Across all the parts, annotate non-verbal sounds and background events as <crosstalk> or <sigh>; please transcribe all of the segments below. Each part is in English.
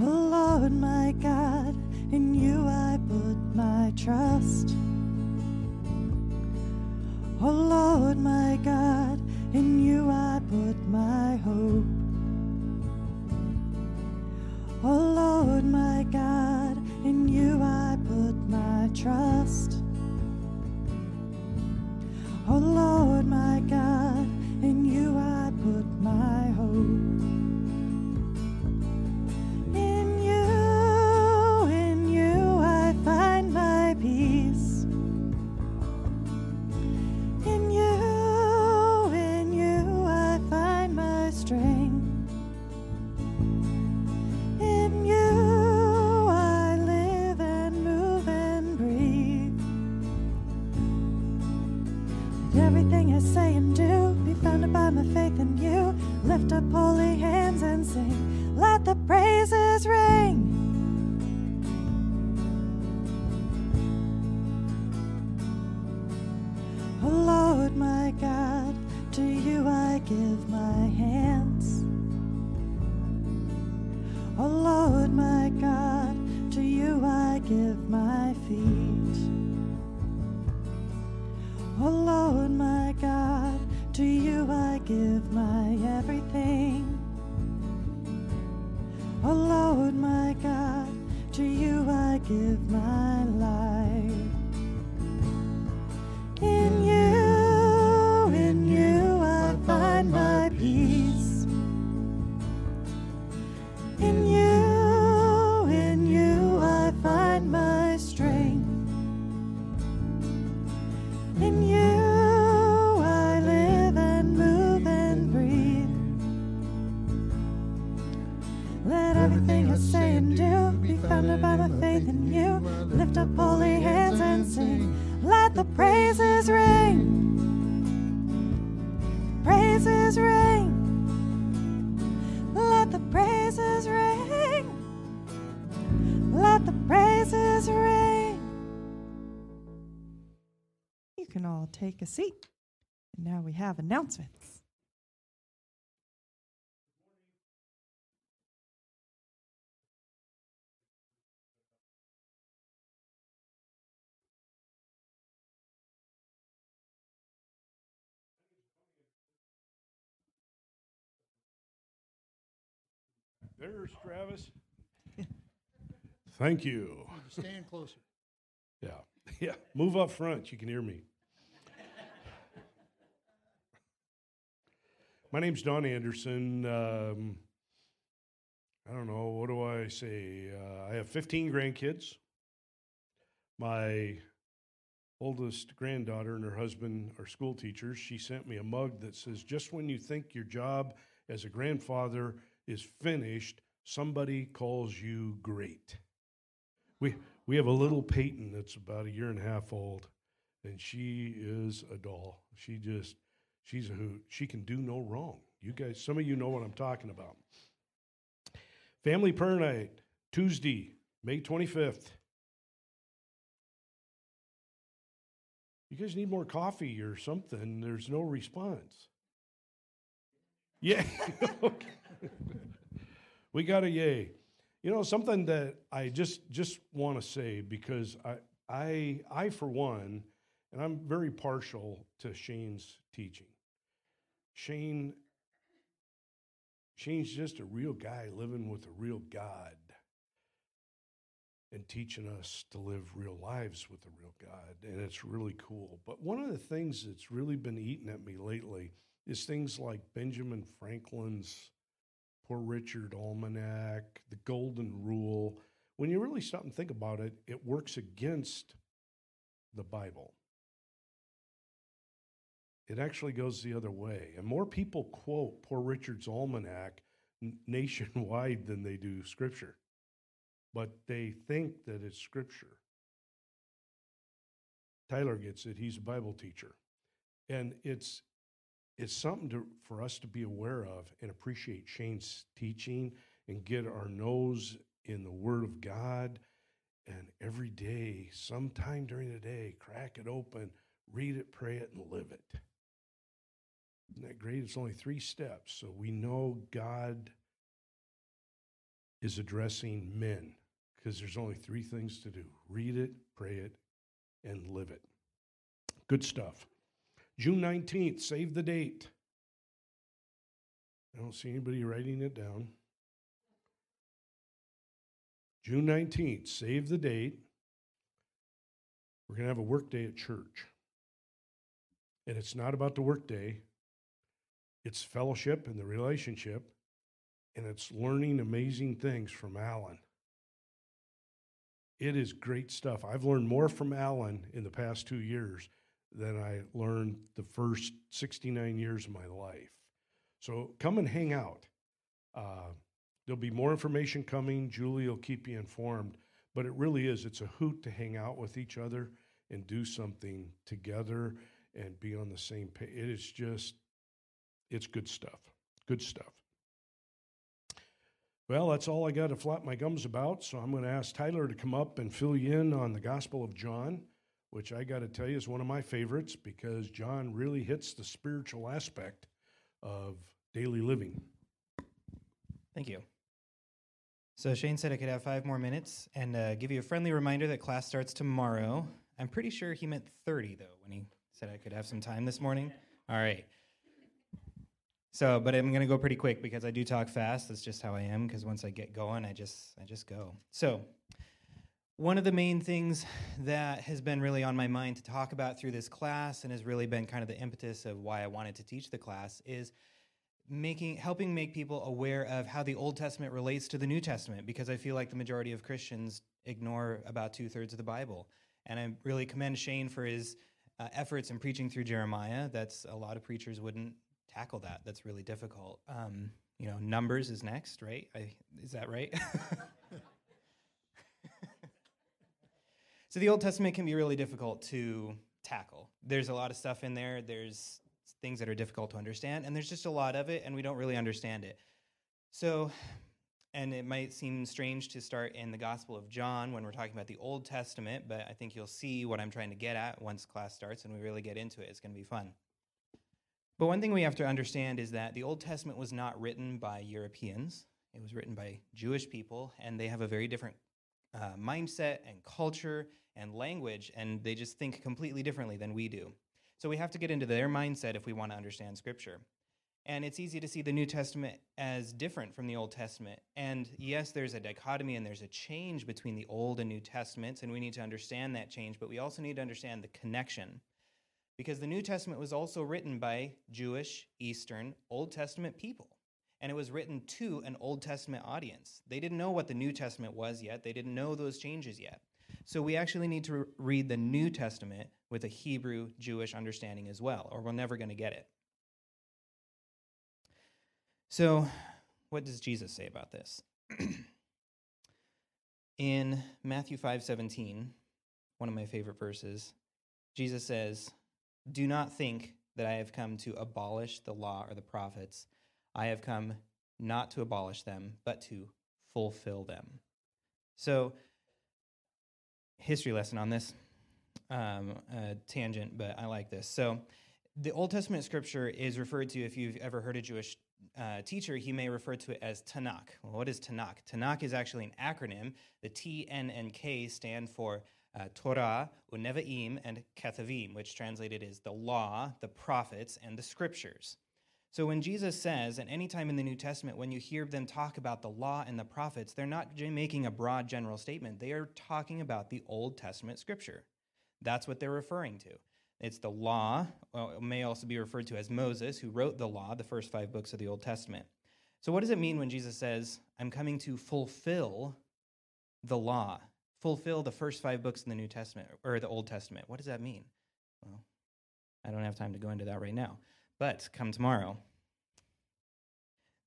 Oh Lord, my God, in you I put my trust. Oh Lord, my God, in you I put my hope. Oh Lord, my God, in you I put my trust. Oh Lord, my God, in you I put my hope. Lift up holy hands and sing. Let the praises ring. Oh Lord, my God, to you I give my hands. Oh Lord, my God, to you I give my feet. Oh Lord, my God, to you I give my everything. Oh Lord, my God, to you I give my life. You can all take a seat. And now we have announcements. There's Travis. Thank you. Stand closer. Yeah, <laughs> yeah. Move up front. You can hear me. My name's Don Anderson. Um, I don't know. What do I say? Uh, I have 15 grandkids. My oldest granddaughter and her husband are school teachers. She sent me a mug that says, Just when you think your job as a grandfather is finished, somebody calls you great. We, we have a little Peyton that's about a year and a half old, and she is a doll. She just, she's a hoot. She can do no wrong. You guys, some of you know what I'm talking about. Family prayer night, Tuesday, May 25th. You guys need more coffee or something. There's no response. Yeah. <laughs> we got a yay. You know something that I just just want to say because I I I for one, and I'm very partial to Shane's teaching. Shane Shane's just a real guy living with a real God and teaching us to live real lives with a real God. And it's really cool. But one of the things that's really been eating at me lately is things like Benjamin Franklin's Poor Richard Almanac, the Golden Rule. When you really stop and think about it, it works against the Bible. It actually goes the other way. And more people quote Poor Richard's Almanac nationwide than they do Scripture. But they think that it's Scripture. Tyler gets it. He's a Bible teacher. And it's it's something to, for us to be aware of and appreciate Shane's teaching and get our nose in the Word of God. And every day, sometime during the day, crack it open, read it, pray it, and live it. Isn't that great? It's only three steps. So we know God is addressing men because there's only three things to do read it, pray it, and live it. Good stuff. June 19th, save the date. I don't see anybody writing it down. June 19th, save the date. We're going to have a work day at church. And it's not about the work day, it's fellowship and the relationship, and it's learning amazing things from Alan. It is great stuff. I've learned more from Alan in the past two years than I learned the first 69 years of my life. So come and hang out. Uh, there'll be more information coming. Julie will keep you informed. But it really is, it's a hoot to hang out with each other and do something together and be on the same page. It is just, it's good stuff. Good stuff. Well, that's all I got to flap my gums about. So I'm going to ask Tyler to come up and fill you in on the Gospel of John, which I got to tell you is one of my favorites because John really hits the spiritual aspect of daily living. Thank you. So Shane said I could have five more minutes and uh, give you a friendly reminder that class starts tomorrow. I'm pretty sure he meant 30, though, when he said I could have some time this morning. All right. So, but I'm going to go pretty quick because I do talk fast. That's just how I am. Because once I get going, I just I just go. So, one of the main things that has been really on my mind to talk about through this class and has really been kind of the impetus of why I wanted to teach the class is making helping make people aware of how the Old Testament relates to the New Testament because I feel like the majority of Christians ignore about two thirds of the Bible. And I really commend Shane for his uh, efforts in preaching through Jeremiah. That's a lot of preachers wouldn't tackle that. That's really difficult. Um, you know, Numbers is next, right? I, is that right? <laughs> so the Old Testament can be really difficult to tackle. There's a lot of stuff in there. There's things that are difficult to understand, and there's just a lot of it, and we don't really understand it. So and it might seem strange to start in the Gospel of John when we're talking about the Old Testament, but I think you'll see what I'm trying to get at once class starts and we really get into it. It's going to be fun. But one thing we have to understand is that the Old Testament was not written by Europeans, it was written by Jewish people, and they have a very different uh, mindset and culture and language, and they just think completely differently than we do. So we have to get into their mindset if we want to understand Scripture. And it's easy to see the New Testament as different from the Old Testament. And yes, there's a dichotomy and there's a change between the Old and New Testaments, and we need to understand that change, but we also need to understand the connection. Because the New Testament was also written by Jewish, Eastern, Old Testament people. And it was written to an Old Testament audience. They didn't know what the New Testament was yet, they didn't know those changes yet. So we actually need to read the New Testament with a Hebrew Jewish understanding as well, or we're never going to get it. So, what does Jesus say about this? <clears throat> In Matthew 5:17, one of my favorite verses, Jesus says, "Do not think that I have come to abolish the law or the prophets. I have come not to abolish them, but to fulfill them." So, history lesson on this um, tangent, but I like this. So, the Old Testament scripture is referred to, if you've ever heard a Jewish uh, teacher, he may refer to it as Tanakh. Well, what is Tanakh? Tanakh is actually an acronym. The T, N, and K stand for uh, Torah, Unevaim, and Ketuvim, which translated is the law, the prophets, and the scriptures. So when Jesus says, and anytime in the New Testament, when you hear them talk about the law and the prophets, they're not making a broad general statement. They are talking about the Old Testament scripture. That's what they're referring to. It's the law, well, may also be referred to as Moses, who wrote the law, the first five books of the Old Testament. So, what does it mean when Jesus says, I'm coming to fulfill the law, fulfill the first five books in the New Testament or the Old Testament? What does that mean? Well, I don't have time to go into that right now, but come tomorrow.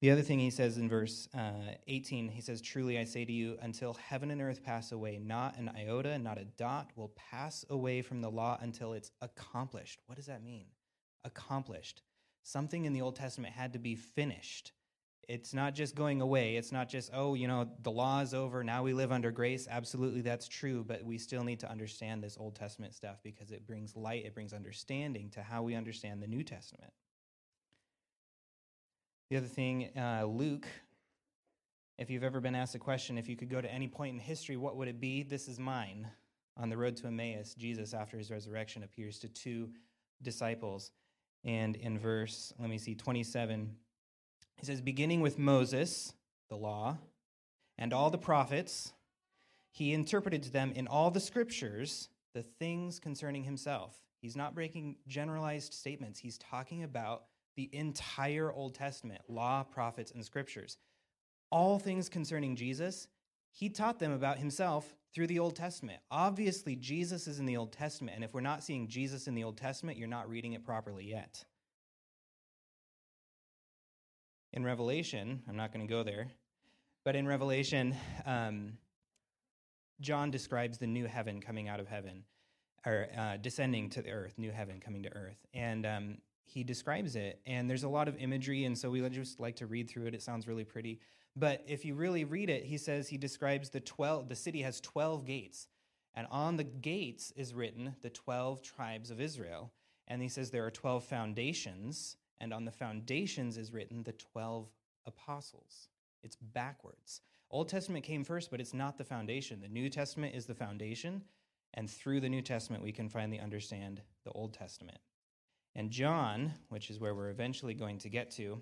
The other thing he says in verse uh, 18, he says, Truly I say to you, until heaven and earth pass away, not an iota, not a dot will pass away from the law until it's accomplished. What does that mean? Accomplished. Something in the Old Testament had to be finished. It's not just going away. It's not just, oh, you know, the law is over. Now we live under grace. Absolutely, that's true. But we still need to understand this Old Testament stuff because it brings light, it brings understanding to how we understand the New Testament. The other thing, uh, Luke If you've ever been asked a question, if you could go to any point in history, what would it be? This is mine. On the road to Emmaus, Jesus, after his resurrection, appears to two disciples. And in verse, let me see, 27, he says, beginning with Moses, the law, and all the prophets, he interpreted to them in all the scriptures the things concerning himself. He's not breaking generalized statements, he's talking about the entire Old Testament law, prophets, and scriptures. All things concerning Jesus, he taught them about himself through the Old Testament. Obviously, Jesus is in the Old Testament, and if we're not seeing Jesus in the Old Testament, you're not reading it properly yet. In Revelation, I'm not going to go there, but in Revelation, um, John describes the new heaven coming out of heaven, or uh, descending to the earth, new heaven coming to earth. And um, he describes it, and there's a lot of imagery, and so we just like to read through it. It sounds really pretty. But if you really read it, he says he describes the 12, the city has 12 gates. And on the gates is written the 12 tribes of Israel. And he says there are 12 foundations, and on the foundations is written the 12 apostles. It's backwards. Old Testament came first, but it's not the foundation. The New Testament is the foundation, and through the New Testament, we can finally understand the Old Testament. And John, which is where we're eventually going to get to,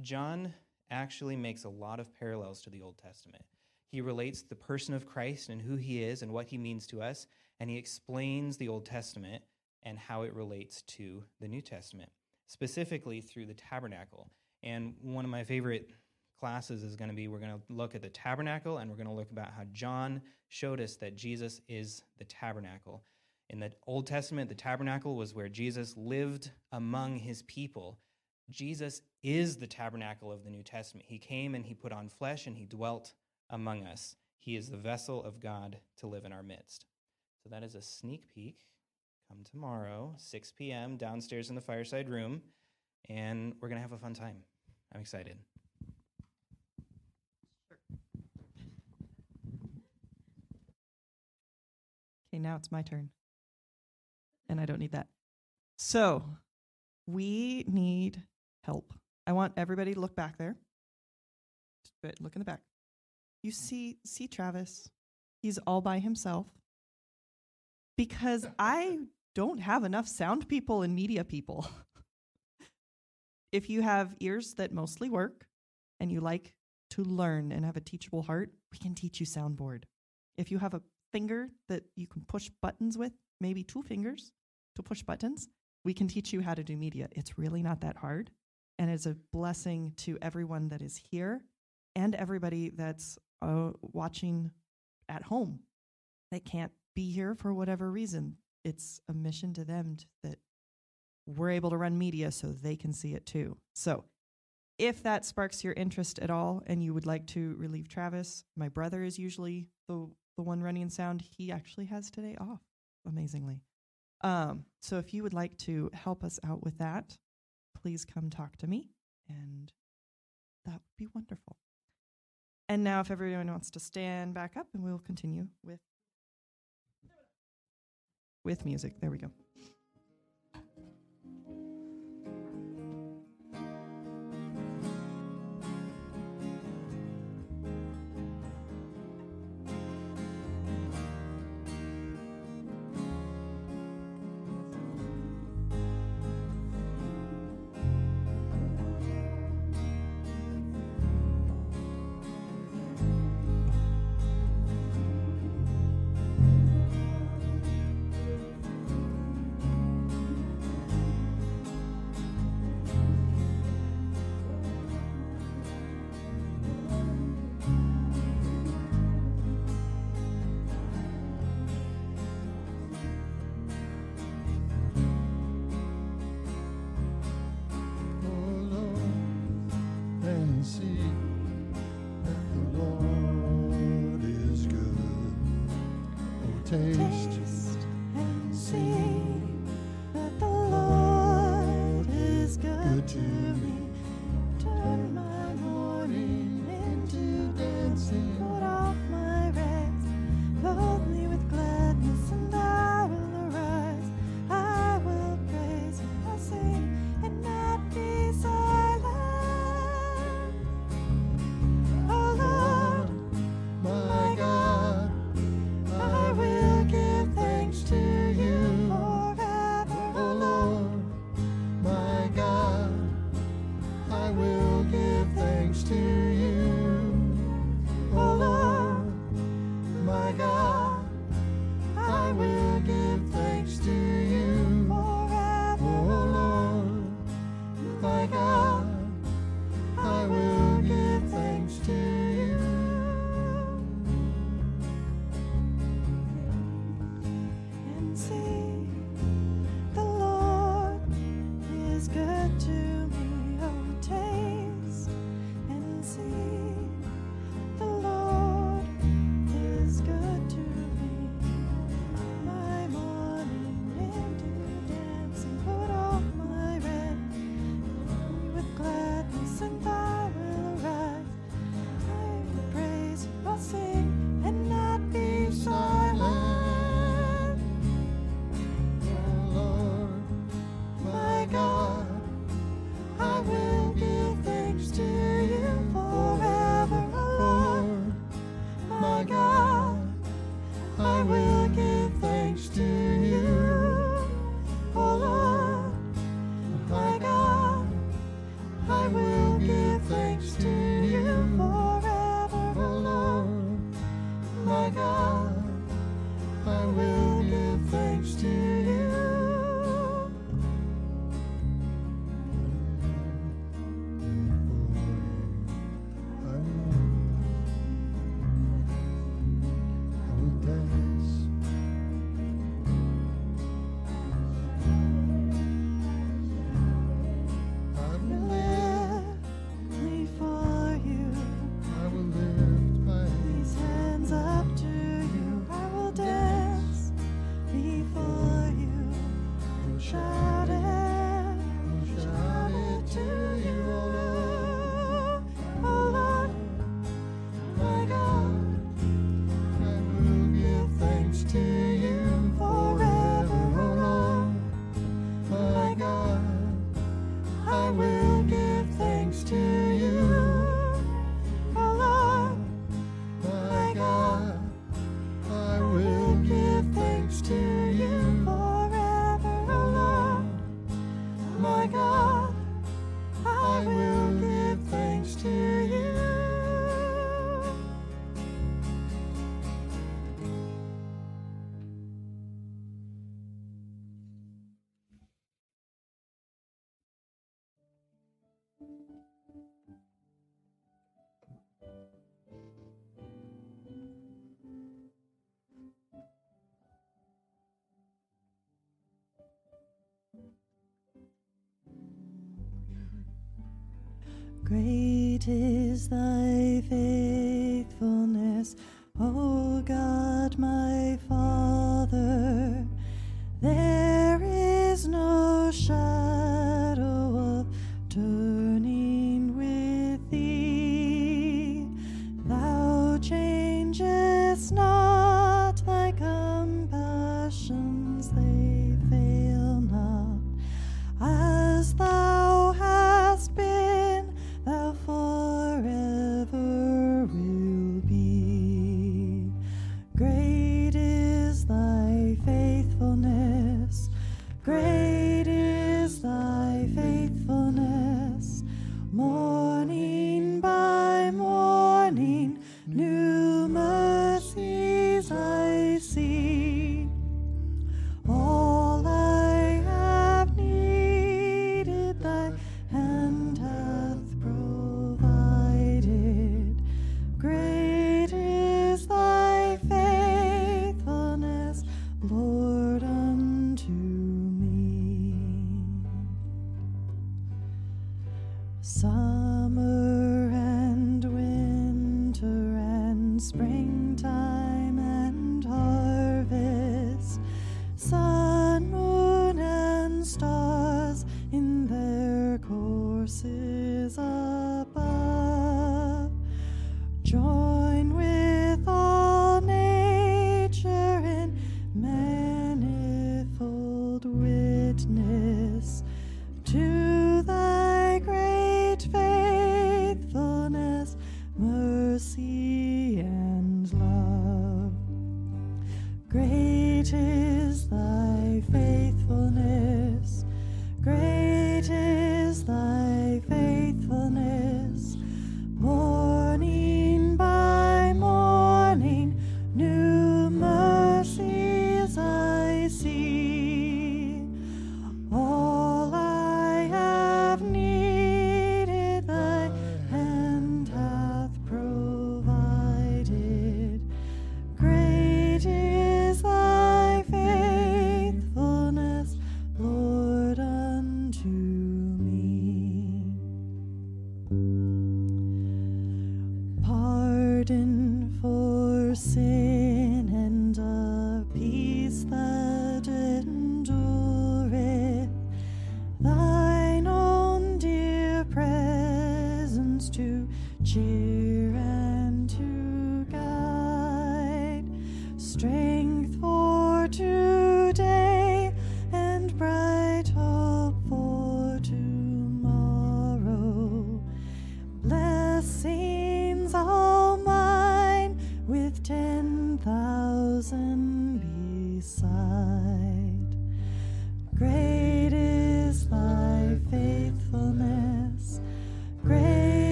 John actually makes a lot of parallels to the Old Testament. He relates the person of Christ and who he is and what he means to us, and he explains the Old Testament and how it relates to the New Testament, specifically through the tabernacle. And one of my favorite classes is going to be we're going to look at the tabernacle and we're going to look about how John showed us that Jesus is the tabernacle. In the Old Testament, the tabernacle was where Jesus lived among his people. Jesus is the tabernacle of the New Testament. He came and he put on flesh and he dwelt among us. He is the vessel of God to live in our midst. So that is a sneak peek. Come tomorrow, 6 p.m., downstairs in the fireside room, and we're going to have a fun time. I'm excited. Okay, now it's my turn. And I don't need that. So, we need help. I want everybody to look back there. Good, look in the back. You see see Travis. He's all by himself. Because I don't have enough sound people and media people. <laughs> if you have ears that mostly work and you like to learn and have a teachable heart, we can teach you soundboard. If you have a finger that you can push buttons with, maybe two fingers to push buttons, we can teach you how to do media. It's really not that hard. And it's a blessing to everyone that is here and everybody that's uh, watching at home that can't be here for whatever reason. It's a mission to them t- that we're able to run media so they can see it too. So, if that sparks your interest at all and you would like to relieve Travis, my brother is usually the the one running sound. He actually has today off, amazingly. Um, so if you would like to help us out with that, please come talk to me, and that would be wonderful. And now, if everyone wants to stand back up, and we'll continue with with music. There we go. Taste Great is thy faithfulness, O God, my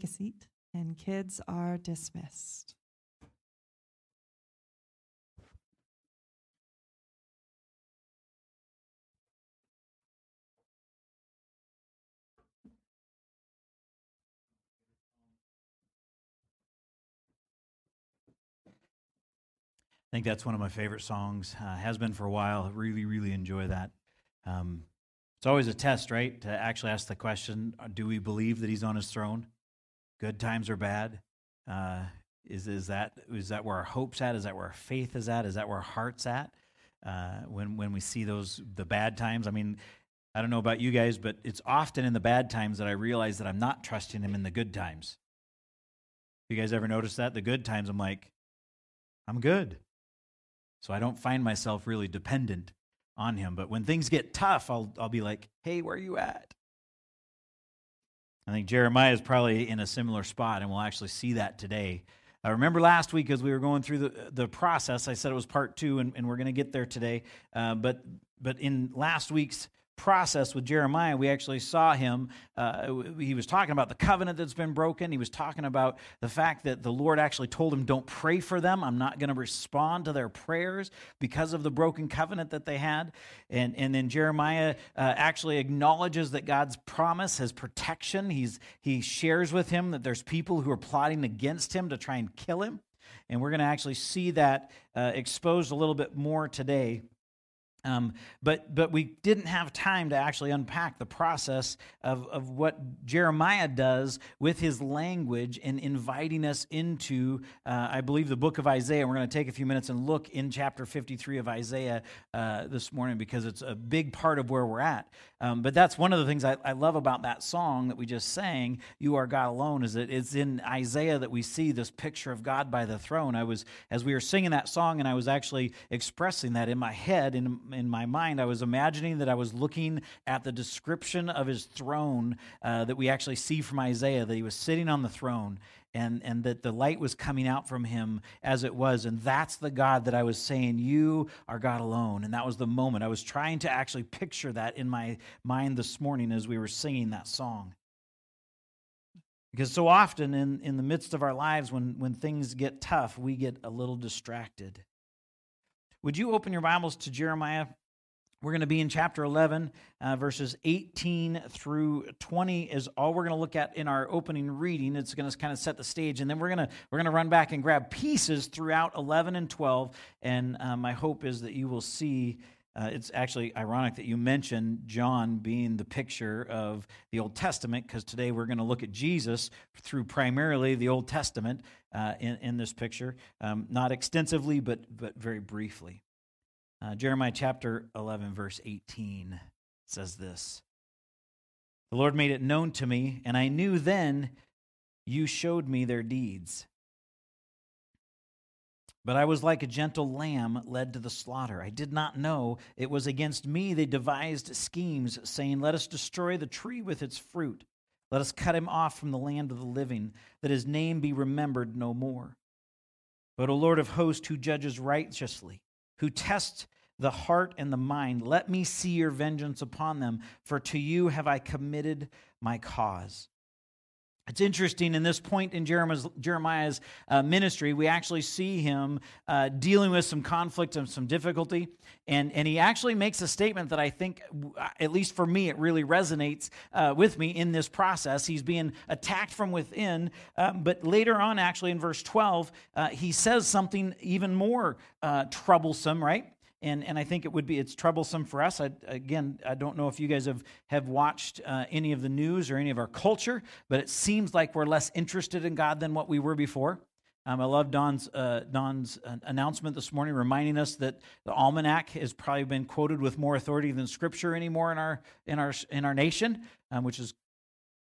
Take a seat, and kids are dismissed. I think that's one of my favorite songs. Uh, has been for a while. Really, really enjoy that. Um, it's always a test, right? To actually ask the question: uh, Do we believe that He's on His throne? Good times or bad? Uh, is is that is that where our hopes at? Is that where our faith is at? Is that where our hearts at? Uh, when when we see those the bad times, I mean, I don't know about you guys, but it's often in the bad times that I realize that I'm not trusting Him in the good times. You guys ever notice that? The good times, I'm like, I'm good. So I don't find myself really dependent on him. But when things get tough, I'll, I'll be like, hey, where are you at? I think Jeremiah is probably in a similar spot, and we'll actually see that today. I remember last week as we were going through the, the process, I said it was part two, and, and we're going to get there today. Uh, but, but in last week's process with Jeremiah, we actually saw him. Uh, he was talking about the covenant that's been broken. He was talking about the fact that the Lord actually told him, Don't pray for them. I'm not going to respond to their prayers because of the broken covenant that they had. And, and then Jeremiah uh, actually acknowledges that God's promise, his protection, he's, he shares with him that there's people who are plotting against him to try and kill him. And we're going to actually see that uh, exposed a little bit more today. Um, but but we didn't have time to actually unpack the process of, of what Jeremiah does with his language in inviting us into, uh, I believe, the book of Isaiah. We're going to take a few minutes and look in chapter 53 of Isaiah uh, this morning because it's a big part of where we're at. Um, but that's one of the things I, I, love about that song that we just sang, You Are God Alone, is that it's in Isaiah that we see this picture of God by the throne. I was, as we were singing that song and I was actually expressing that in my head, in, in my mind, I was imagining that I was looking at the description of his throne uh, that we actually see from Isaiah, that he was sitting on the throne and, and that the light was coming out from him as it was. And that's the God that I was saying, You are God alone. And that was the moment. I was trying to actually picture that in my mind this morning as we were singing that song. Because so often in, in the midst of our lives, when, when things get tough, we get a little distracted. Would you open your Bibles to Jeremiah we're going to be in chapter 11, uh, verses 18 through 20 is all we're going to look at in our opening reading. It's going to kind of set the stage, and then we're going to we're going to run back and grab pieces throughout 11 and 12. And uh, my hope is that you will see. Uh, it's actually ironic that you mentioned John being the picture of the Old Testament, because today we're going to look at Jesus through primarily the Old Testament uh, in, in this picture, um, not extensively, but but very briefly. Uh, Jeremiah chapter 11, verse 18 says this The Lord made it known to me, and I knew then you showed me their deeds. But I was like a gentle lamb led to the slaughter. I did not know it was against me they devised schemes, saying, Let us destroy the tree with its fruit. Let us cut him off from the land of the living, that his name be remembered no more. But, O Lord of hosts, who judges righteously, who test the heart and the mind. Let me see your vengeance upon them, for to you have I committed my cause. It's interesting in this point in Jeremiah's, Jeremiah's uh, ministry, we actually see him uh, dealing with some conflict and some difficulty. And, and he actually makes a statement that I think, at least for me, it really resonates uh, with me in this process. He's being attacked from within. Um, but later on, actually, in verse 12, uh, he says something even more uh, troublesome, right? And and I think it would be it's troublesome for us. I, again, I don't know if you guys have have watched uh, any of the news or any of our culture, but it seems like we're less interested in God than what we were before. Um, I love Don's uh, Don's uh, announcement this morning, reminding us that the almanac has probably been quoted with more authority than Scripture anymore in our in our in our nation, um, which is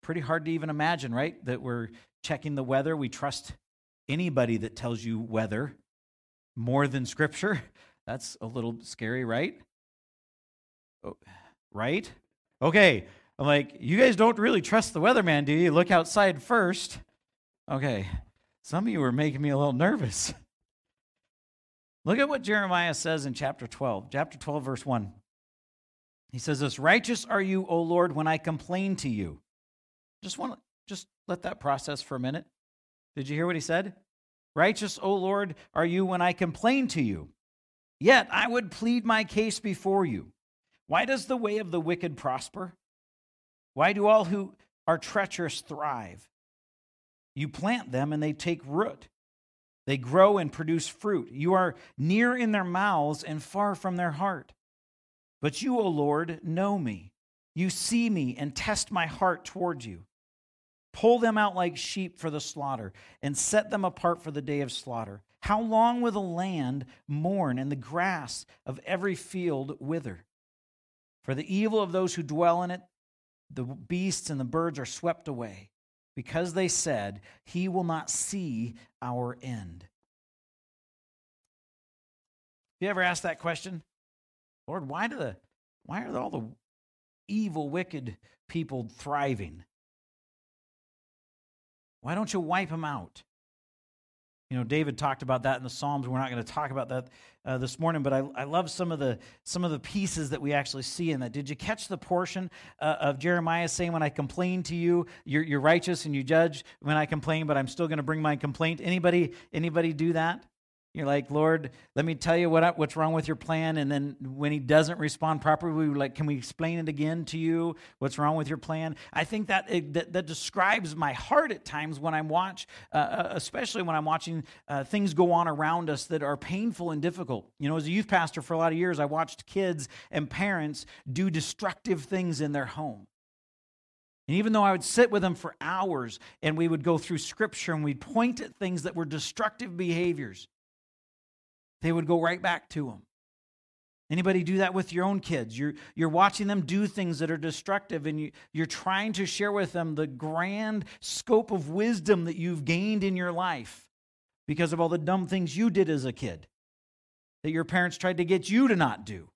pretty hard to even imagine, right? That we're checking the weather. We trust anybody that tells you weather more than Scripture. That's a little scary, right? Oh, right? Okay. I'm like, you guys don't really trust the weatherman, do you? Look outside first. Okay. Some of you are making me a little nervous. Look at what Jeremiah says in chapter 12. Chapter 12, verse 1. He says this Righteous are you, O Lord, when I complain to you. Just want to just let that process for a minute. Did you hear what he said? Righteous, O Lord, are you when I complain to you. Yet I would plead my case before you. Why does the way of the wicked prosper? Why do all who are treacherous thrive? You plant them and they take root. They grow and produce fruit. You are near in their mouths and far from their heart. But you, O Lord, know me. You see me and test my heart toward you. Pull them out like sheep for the slaughter and set them apart for the day of slaughter. How long will the land mourn and the grass of every field wither? For the evil of those who dwell in it, the beasts and the birds are swept away, because they said, He will not see our end. You ever asked that question? Lord, why do the why are all the evil, wicked people thriving? Why don't you wipe them out? You know, David talked about that in the Psalms. We're not going to talk about that uh, this morning, but I, I love some of the some of the pieces that we actually see in that. Did you catch the portion uh, of Jeremiah saying, "When I complain to you, you're, you're righteous and you judge when I complain, but I'm still going to bring my complaint"? Anybody anybody do that? You're like, Lord, let me tell you what what's wrong with your plan. And then when he doesn't respond properly, we like, can we explain it again to you? What's wrong with your plan? I think that it, that, that, describes my heart at times when I watch, uh, uh, especially when I'm watching uh, things go on around us that are painful and difficult. You know, as a youth pastor for a lot of years, I watched kids and parents do destructive things in their home. And even though I would sit with them for hours and we would go through scripture and we'd point at things that were destructive behaviors, they would go right back to them. Anybody do that with your own kids? You're, you're watching them do things that are destructive, and you, you're trying to share with them the grand scope of wisdom that you've gained in your life because of all the dumb things you did as a kid that your parents tried to get you to not do.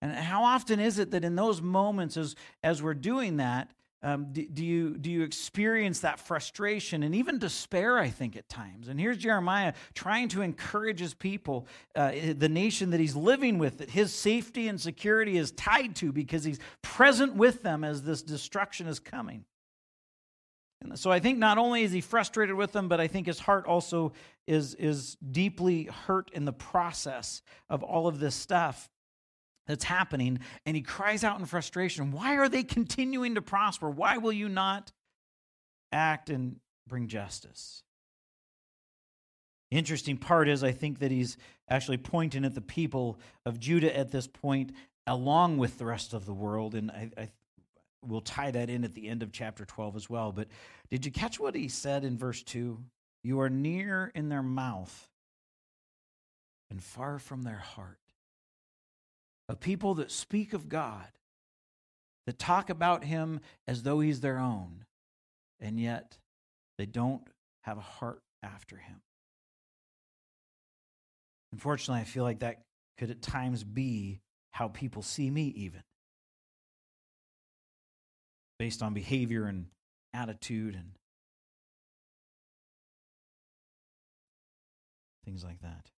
And how often is it that in those moments, as, as we're doing that, um, do, do, you, do you experience that frustration and even despair, I think, at times? And here's Jeremiah trying to encourage his people, uh, the nation that he's living with, that his safety and security is tied to because he's present with them as this destruction is coming. And so I think not only is he frustrated with them, but I think his heart also is, is deeply hurt in the process of all of this stuff that's happening and he cries out in frustration why are they continuing to prosper? Why will you not act and bring justice? The interesting part is i think that he's actually pointing at the people of judah at this point along with the rest of the world and i, I will tie that in at the end of chapter 12 as well but did you catch what he said in verse 2 you are near in their mouth and far from their heart a people that speak of God, that talk about Him as though He's their own, and yet they don't have a heart after Him. Unfortunately, I feel like that could at times be how people see me, even based on behavior and attitude and things like that.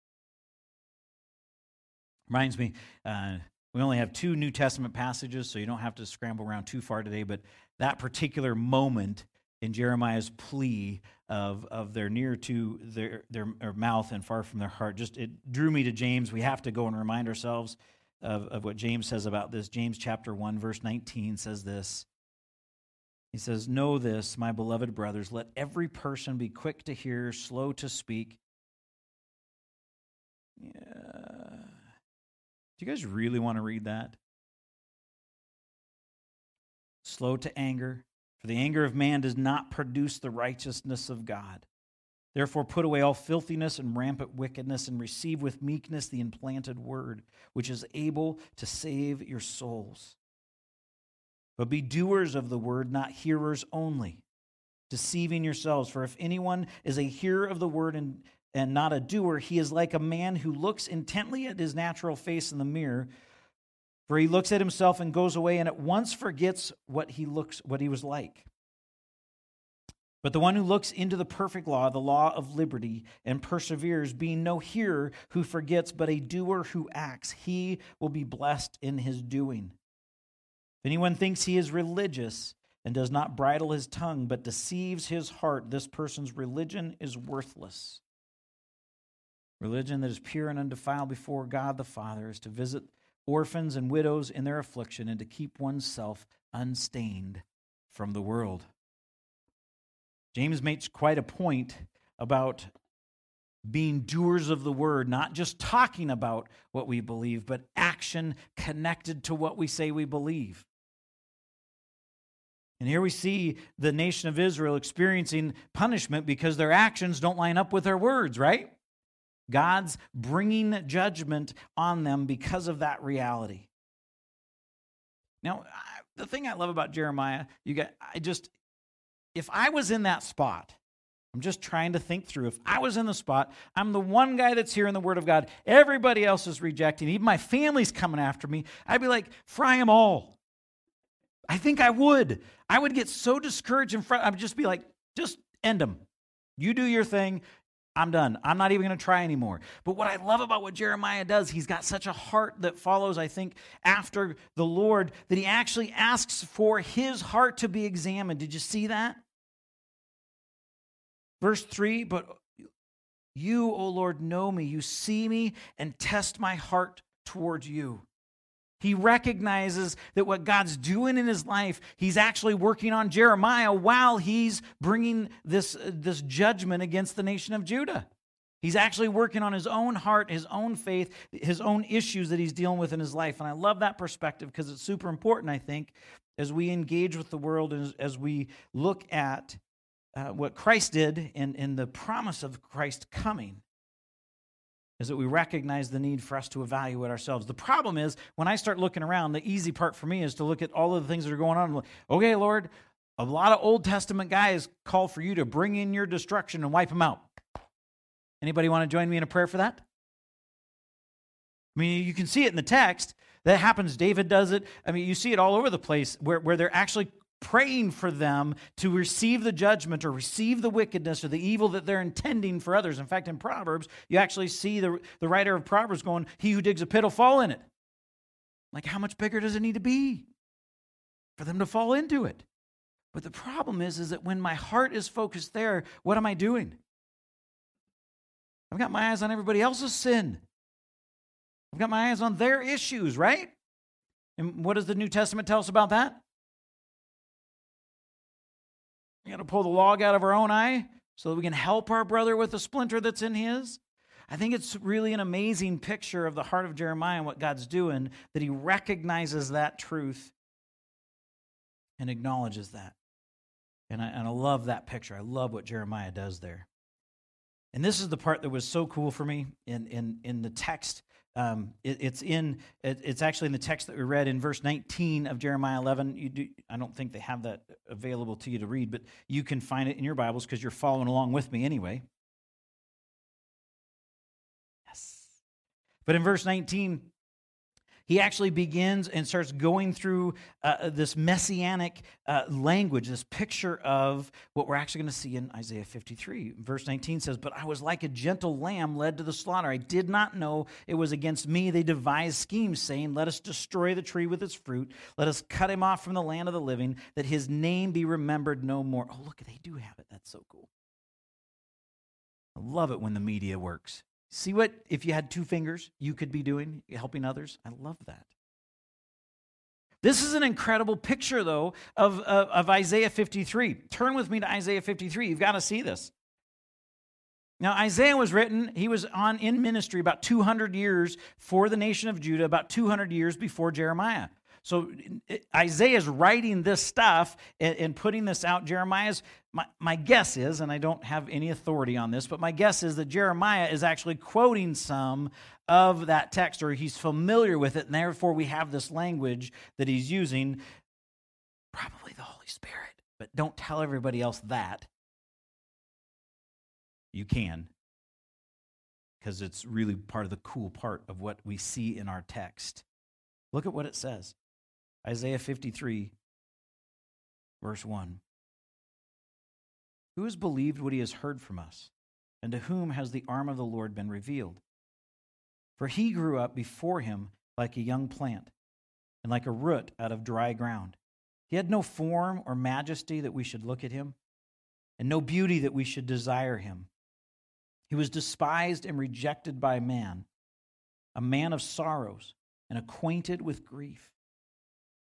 Reminds me, uh, we only have two New Testament passages, so you don't have to scramble around too far today, but that particular moment in Jeremiah's plea of, of their near to their, their, their mouth and far from their heart, just it drew me to James. We have to go and remind ourselves of, of what James says about this. James chapter 1, verse 19 says this. He says, Know this, my beloved brothers, let every person be quick to hear, slow to speak. Yeah do you guys really want to read that? Slow to anger, for the anger of man does not produce the righteousness of God. Therefore, put away all filthiness and rampant wickedness, and receive with meekness the implanted word, which is able to save your souls. But be doers of the word, not hearers only, deceiving yourselves. For if anyone is a hearer of the word and and not a doer, he is like a man who looks intently at his natural face in the mirror. For he looks at himself and goes away and at once forgets what he looks what he was like. But the one who looks into the perfect law, the law of liberty, and perseveres, being no hearer who forgets, but a doer who acts, he will be blessed in his doing. If anyone thinks he is religious and does not bridle his tongue, but deceives his heart, this person's religion is worthless. Religion that is pure and undefiled before God the Father is to visit orphans and widows in their affliction and to keep oneself unstained from the world. James makes quite a point about being doers of the word, not just talking about what we believe, but action connected to what we say we believe. And here we see the nation of Israel experiencing punishment because their actions don't line up with their words, right? God's bringing judgment on them because of that reality. Now, the thing I love about Jeremiah, you get I just if I was in that spot, I'm just trying to think through. If I was in the spot, I'm the one guy that's here in the Word of God. Everybody else is rejecting. Even my family's coming after me. I'd be like, fry them all. I think I would. I would get so discouraged in front. I'd just be like, just end them. You do your thing. I'm done. I'm not even going to try anymore. But what I love about what Jeremiah does, he's got such a heart that follows, I think, after the Lord, that he actually asks for his heart to be examined. Did you see that? Verse 3 But you, O Lord, know me. You see me and test my heart towards you. He recognizes that what God's doing in his life, he's actually working on Jeremiah while he's bringing this, uh, this judgment against the nation of Judah. He's actually working on his own heart, his own faith, his own issues that he's dealing with in his life. And I love that perspective because it's super important, I think, as we engage with the world and as, as we look at uh, what Christ did and, in the promise of Christ coming is that we recognize the need for us to evaluate ourselves. The problem is when I start looking around, the easy part for me is to look at all of the things that are going on. Okay, Lord, a lot of Old Testament guys call for you to bring in your destruction and wipe them out. Anybody want to join me in a prayer for that? I mean, you can see it in the text. That happens. David does it. I mean, you see it all over the place where, where they're actually praying for them to receive the judgment or receive the wickedness or the evil that they're intending for others. In fact, in Proverbs, you actually see the, the writer of Proverbs going, He who digs a pit will fall in it. Like, how much bigger does it need to be for them to fall into it? But the problem is, is that when my heart is focused there, what am I doing? I've got my eyes on everybody else's sin. I've got my eyes on their issues, right? And what does the New Testament tell us about that? We got to pull the log out of our own eye so that we can help our brother with the splinter that's in his. I think it's really an amazing picture of the heart of Jeremiah and what God's doing, that he recognizes that truth and acknowledges that. And I, and I love that picture. I love what Jeremiah does there. And this is the part that was so cool for me in, in, in the text um, it, it's in. It, it's actually in the text that we read in verse 19 of Jeremiah 11. You do, I don't think they have that available to you to read, but you can find it in your Bibles because you're following along with me anyway. Yes. But in verse 19, he actually begins and starts going through uh, this messianic uh, language, this picture of what we're actually going to see in Isaiah 53. Verse 19 says, But I was like a gentle lamb led to the slaughter. I did not know it was against me. They devised schemes, saying, Let us destroy the tree with its fruit. Let us cut him off from the land of the living, that his name be remembered no more. Oh, look, they do have it. That's so cool. I love it when the media works. See what, if you had two fingers, you could be doing, helping others? I love that. This is an incredible picture, though, of, of, of, Isaiah 53. Turn with me to Isaiah 53. You've got to see this. Now, Isaiah was written, he was on in ministry about 200 years for the nation of Judah, about 200 years before Jeremiah. So Isaiah is writing this stuff and, and, putting this out. Jeremiah's, my, my guess is, and I don't have any authority on this, but my guess is that Jeremiah is actually quoting some of that text or he's familiar with it, and therefore we have this language that he's using. Probably the Holy Spirit, but don't tell everybody else that. You can, because it's really part of the cool part of what we see in our text. Look at what it says. Isaiah 53, verse 1. Who has believed what he has heard from us? And to whom has the arm of the Lord been revealed? For he grew up before him like a young plant and like a root out of dry ground. He had no form or majesty that we should look at him, and no beauty that we should desire him. He was despised and rejected by man, a man of sorrows and acquainted with grief.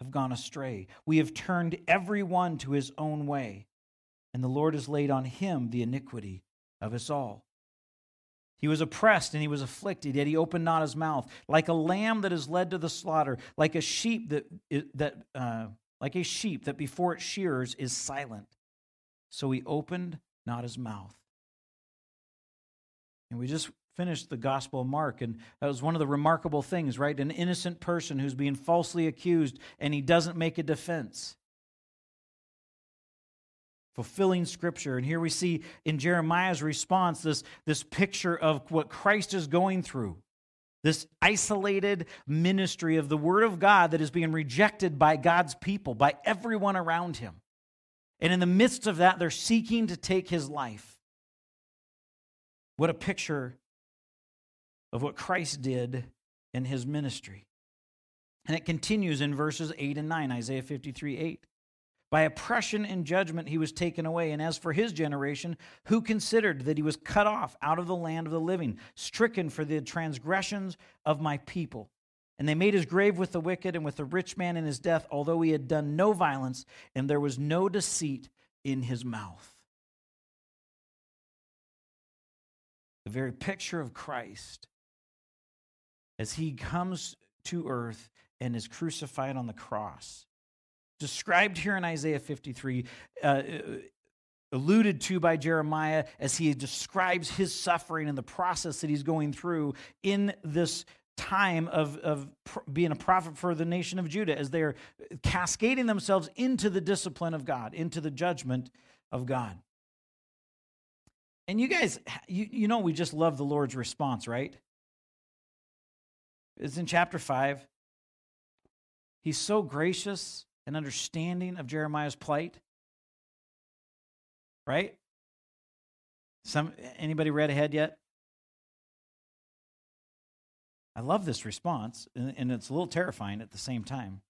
have gone astray. We have turned every one to his own way, and the Lord has laid on him the iniquity of us all. He was oppressed and he was afflicted, yet he opened not his mouth. Like a lamb that is led to the slaughter, like a sheep that, that uh, like a sheep that before its shearers is silent. So he opened not his mouth. And we just finished the Gospel of Mark, and that was one of the remarkable things, right? An innocent person who's being falsely accused, and he doesn't make a defense. Fulfilling Scripture. And here we see in Jeremiah's response this, this picture of what Christ is going through. This isolated ministry of the Word of God that is being rejected by God's people, by everyone around him. And in the midst of that, they're seeking to take his life. What a picture of what Christ did in his ministry. And it continues in verses 8 and 9, Isaiah 53 8. By oppression and judgment he was taken away. And as for his generation, who considered that he was cut off out of the land of the living, stricken for the transgressions of my people? And they made his grave with the wicked and with the rich man in his death, although he had done no violence, and there was no deceit in his mouth. The very picture of Christ as he comes to earth and is crucified on the cross. Described here in Isaiah 53, uh, uh, alluded to by Jeremiah as he describes his suffering and the process that he's going through in this time of, of being a prophet for the nation of Judah as they're cascading themselves into the discipline of God, into the judgment of God. And you guys, you, you know, we just love the Lord's response, right? It's in chapter 5. He's so gracious and understanding of Jeremiah's plight. Right? Some anybody read ahead yet? I love this response, and, and it's a little terrifying at the same time.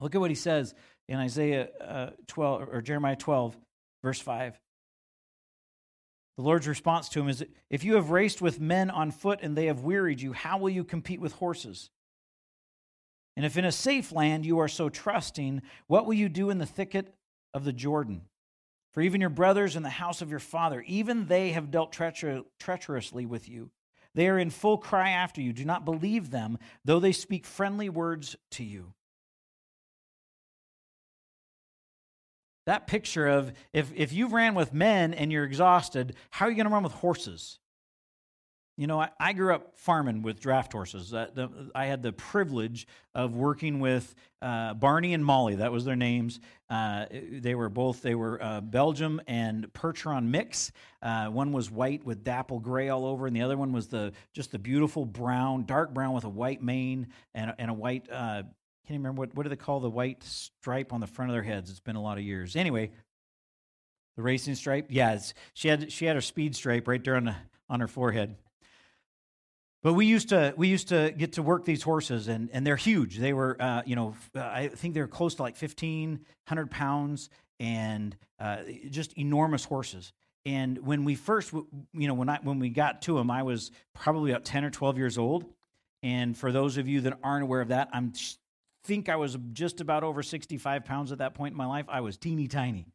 Look at what he says in Isaiah uh, 12 or Jeremiah 12, verse 5. The Lord's response to him is If you have raced with men on foot and they have wearied you, how will you compete with horses? And if in a safe land you are so trusting, what will you do in the thicket of the Jordan? For even your brothers in the house of your father, even they have dealt treacher- treacherously with you. They are in full cry after you. Do not believe them, though they speak friendly words to you. That picture of if, if you've ran with men and you're exhausted, how are you going to run with horses? You know, I, I grew up farming with draft horses. Uh, the, I had the privilege of working with uh, Barney and Molly. That was their names. Uh, they were both they were uh, Belgium and Percheron mix. Uh, one was white with dapple gray all over, and the other one was the just the beautiful brown, dark brown with a white mane and, and a white uh, can't remember what what do they call the white stripe on the front of their heads. It's been a lot of years. Anyway, the racing stripe. Yeah, she had she had her speed stripe right there on the, on her forehead. But we used to we used to get to work these horses, and, and they're huge. They were, uh, you know, uh, I think they're close to like fifteen hundred pounds, and uh, just enormous horses. And when we first, you know, when I when we got to them, I was probably about ten or twelve years old. And for those of you that aren't aware of that, I'm think I was just about over 65 pounds at that point in my life. I was teeny tiny.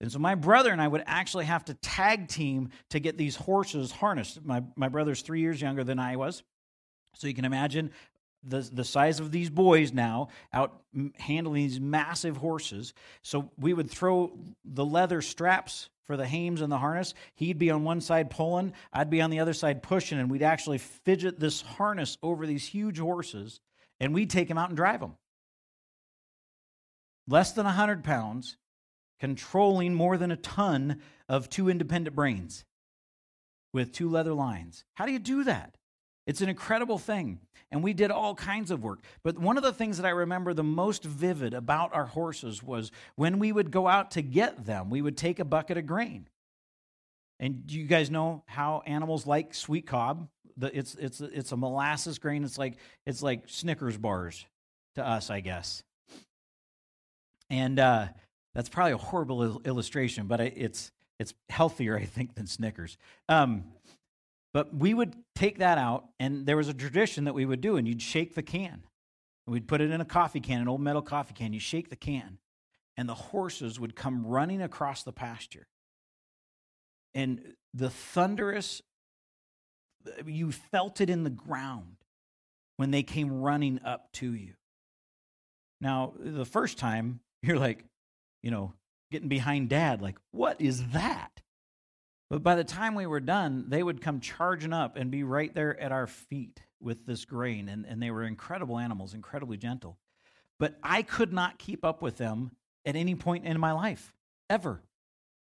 And so my brother and I would actually have to tag team to get these horses harnessed. My, my brother's three years younger than I was. So you can imagine the, the size of these boys now out handling these massive horses. So we would throw the leather straps for the hames and the harness. He'd be on one side pulling, I'd be on the other side pushing, and we'd actually fidget this harness over these huge horses and we'd take them out and drive them. less than 100 pounds, controlling more than a ton of two independent brains with two leather lines. How do you do that? It's an incredible thing. And we did all kinds of work. But one of the things that I remember the most vivid about our horses was when we would go out to get them, we would take a bucket of grain. And you guys know how animals like sweet cob? The, it's, it's, it's a molasses grain. It's like, it's like Snickers bars to us, I guess. And uh, that's probably a horrible il- illustration, but it's, it's healthier, I think, than Snickers. Um, but we would take that out, and there was a tradition that we would do, and you'd shake the can. And We'd put it in a coffee can, an old metal coffee can. You shake the can, and the horses would come running across the pasture. And the thunderous, you felt it in the ground when they came running up to you. Now, the first time, <laughs> you're like, you know, getting behind dad, like, what is that? But by the time we were done, they would come charging up and be right there at our feet with this grain. And, and they were incredible animals, incredibly gentle. But I could not keep up with them at any point in my life, ever.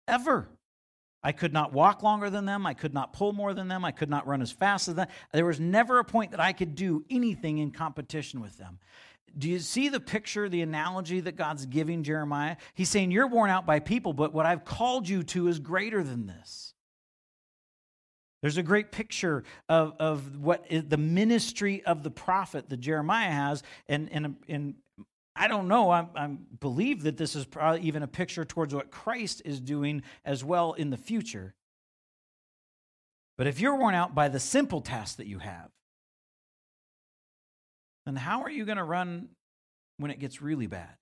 Ever. I could not walk longer than them. I could not pull more than them. I could not run as fast as them. There was never a point that I could do anything in competition with them. Do you see the picture, the analogy that God's giving Jeremiah? He's saying, You're worn out by people, but what I've called you to is greater than this. There's a great picture of, of what the ministry of the prophet that Jeremiah has. And, and, and I don't know, I, I believe that this is probably even a picture towards what Christ is doing as well in the future. But if you're worn out by the simple tasks that you have, then how are you going to run when it gets really bad?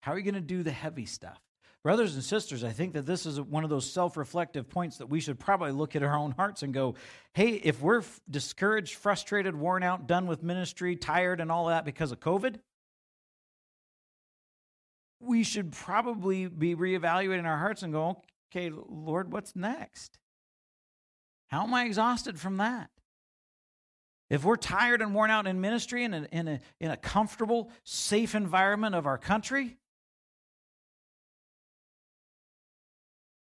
How are you going to do the heavy stuff? Brothers and sisters, I think that this is one of those self reflective points that we should probably look at our own hearts and go, hey, if we're discouraged, frustrated, worn out, done with ministry, tired, and all that because of COVID, we should probably be reevaluating our hearts and go, okay, Lord, what's next? How am I exhausted from that? If we're tired and worn out in ministry and in, in, a, in a comfortable, safe environment of our country,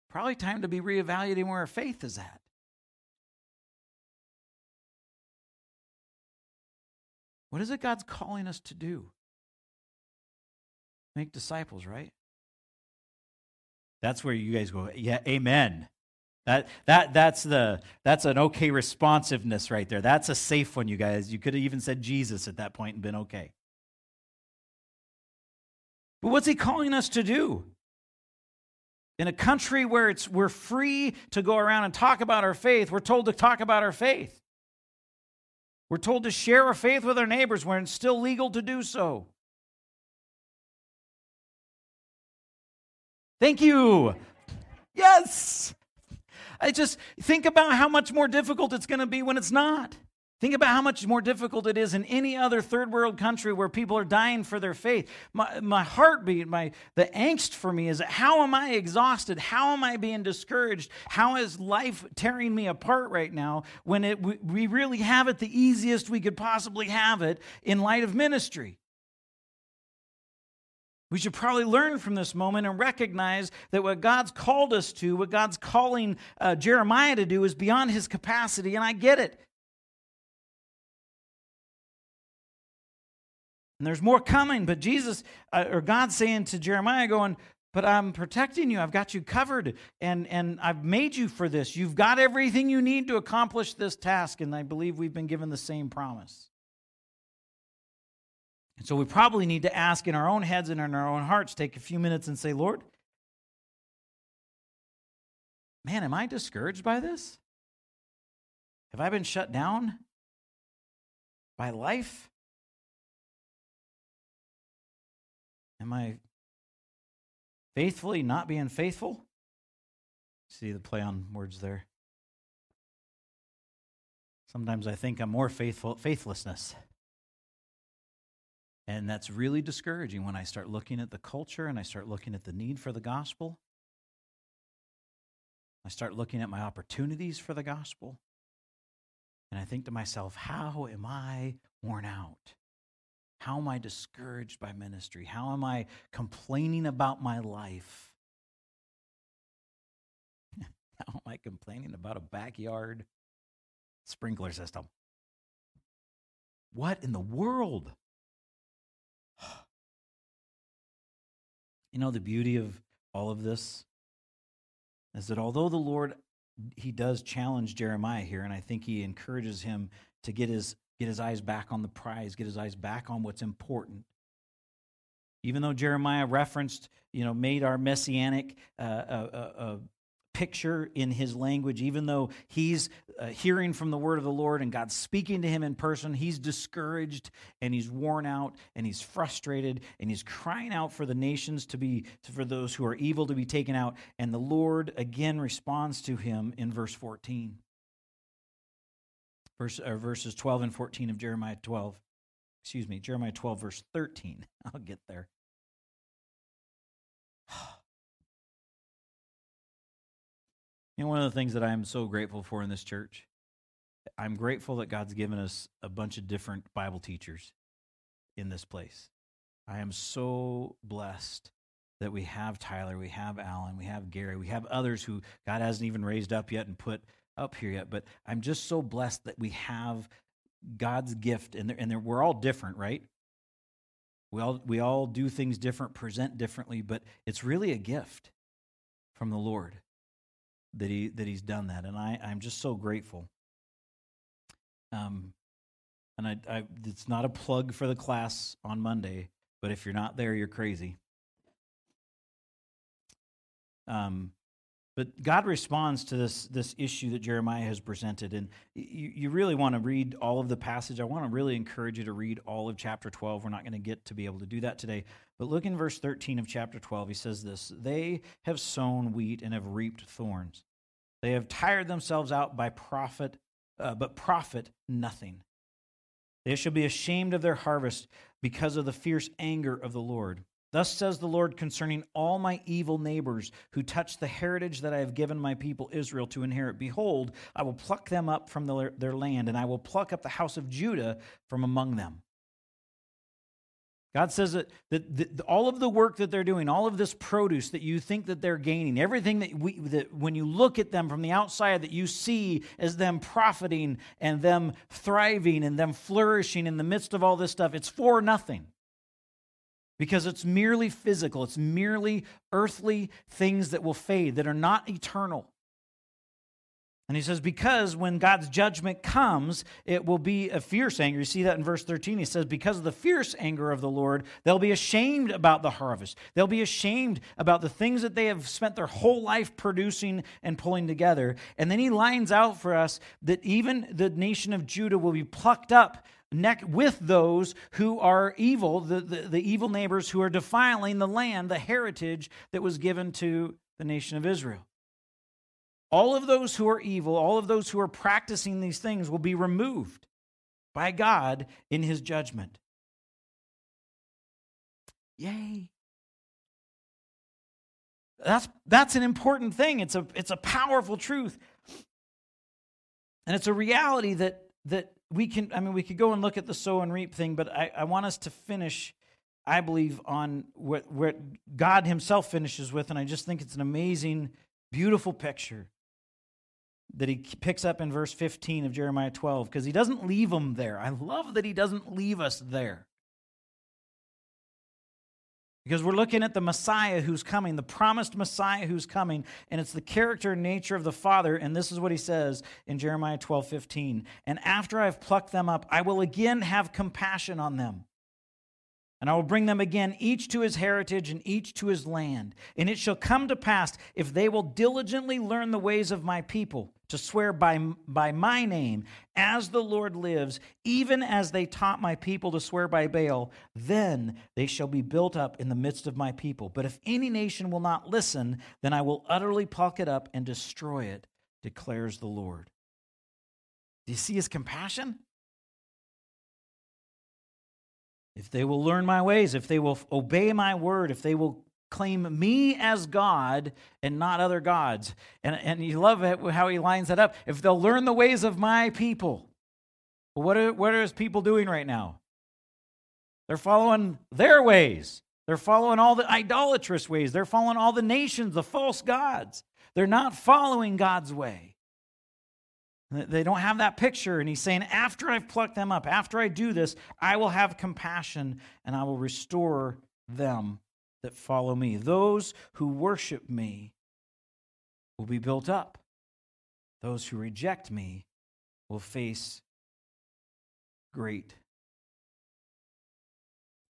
probably time to be reevaluating where our faith is at. What is it God's calling us to do? Make disciples, right? That's where you guys go, yeah, amen. That, that, that's, the, that's an okay responsiveness right there. That's a safe one, you guys. You could have even said Jesus at that point and been okay. But what's he calling us to do? In a country where it's, we're free to go around and talk about our faith, we're told to talk about our faith. We're told to share our faith with our neighbors when it's still legal to do so. Thank you. Yes. I just think about how much more difficult it's going to be when it's not. Think about how much more difficult it is in any other third world country where people are dying for their faith. My, my heartbeat, my, the angst for me is how am I exhausted? How am I being discouraged? How is life tearing me apart right now when it, we, we really have it the easiest we could possibly have it in light of ministry? We should probably learn from this moment and recognize that what God's called us to, what God's calling uh, Jeremiah to do, is beyond his capacity, and I get it. And there's more coming, but Jesus, uh, or God saying to Jeremiah, going, but I'm protecting you. I've got you covered, and, and I've made you for this. You've got everything you need to accomplish this task, and I believe we've been given the same promise. And so we probably need to ask in our own heads and in our own hearts, take a few minutes and say, Lord, man, am I discouraged by this? Have I been shut down by life? Am I faithfully not being faithful? See the play on words there. Sometimes I think I'm more faithful faithlessness. And that's really discouraging when I start looking at the culture and I start looking at the need for the gospel. I start looking at my opportunities for the gospel. And I think to myself, how am I worn out? How am I discouraged by ministry? How am I complaining about my life? <laughs> How am I complaining about a backyard sprinkler system? What in the world? You know, the beauty of all of this is that although the Lord, he does challenge Jeremiah here, and I think he encourages him to get his, get his eyes back on the prize, get his eyes back on what's important. Even though Jeremiah referenced, you know, made our messianic uh, uh, uh, uh picture in his language, even though he's uh, hearing from the word of the Lord and God's speaking to him in person, he's discouraged and he's worn out and he's frustrated and he's crying out for the nations to be, for those who are evil to be taken out. And the Lord again responds to him in verse 14. Verse, uh, verses 12 and 14 of Jeremiah 12. Excuse me, Jeremiah 12, verse 13. <laughs> I'll get there. You know, one of the things that I am so grateful for in this church, I'm grateful that God's given us a bunch of different Bible teachers in this place. I am so blessed that we have Tyler, we have Alan, we have Gary, we have others who God hasn't even raised up yet and put up here yet. But I'm just so blessed that we have God's gift, and, and we're all different, right? We all, we all do things different, present differently, but it's really a gift from the Lord that he that he's done that, and I I'm just so grateful. Um, and I, I it's not a plug for the class on Monday, but if you're not there, you're crazy. Um, but God responds to this, this issue that Jeremiah has presented. And you, you really want to read all of the passage. I want to really encourage you to read all of chapter 12. We're not going to get to be able to do that today. But look in verse 13 of chapter 12. He says this They have sown wheat and have reaped thorns. They have tired themselves out by profit, uh, but profit nothing. They shall be ashamed of their harvest because of the fierce anger of the Lord. Thus says the Lord concerning all my evil neighbors who touch the heritage that I have given my people Israel to inherit. Behold, I will pluck them up from the, their land, and I will pluck up the house of Judah from among them. God says that, that, that, all of the work that they're doing, all of this produce that you think that they're gaining, everything that, we, that when you look at them from the outside that you see as them profiting and them thriving and them flourishing in the midst of all this stuff, it's for nothing. Because it's merely physical, it's merely earthly things that will fade, that are not eternal. And he says, because when God's judgment comes, it will be a fierce anger. You see that in verse 13. He says, because of the fierce anger of the Lord, they'll be ashamed about the harvest. They'll be ashamed about the things that they have spent their whole life producing and pulling together. And then he lines out for us that even the nation of Judah will be plucked up neck with those who are evil, the, the, the evil neighbors who are defiling the land, the heritage that was given to the nation of Israel. All of those who are evil, all of those who are practicing these things will be removed by God in his judgment. Yay. That's, that's an important thing. It's a, it's a powerful truth. And it's a reality that, that we can, I mean, we could go and look at the sow and reap thing, but I, I want us to finish, I believe, on what, what God Himself finishes with. And I just think it's an amazing, beautiful picture that he picks up in verse 15 of Jeremiah 12 because he doesn't leave them there. I love that he doesn't leave us there. Because we're looking at the Messiah who's coming, the promised Messiah who's coming, and it's the character and nature of the Father. And this is what he says in Jeremiah 12 15. And after I've plucked them up, I will again have compassion on them and I will bring them again, each to his heritage and each to his land. And it shall come to pass, if they will diligently learn the ways of my people, to swear by, by my name, as the Lord lives, even as they taught my people to swear by Baal, then they shall be built up in the midst of my people. But if any nation will not listen, then I will utterly pluck it up and destroy it, declares the Lord. Do you see his compassion? If they will learn my ways, if they will obey my word, if they will claim me as God and not other gods. And, and you love how he lines that up. If they'll learn the ways of my people. What are, what are his people doing right now? They're following their ways. They're following all the idolatrous ways. They're following all the nations, the false gods. They're not following God's way. They don't have that picture. And he's saying, after I've plucked them up, after I do this, I will have compassion and I will restore them that follow me. Those who worship me will be built up. Those who reject me will face great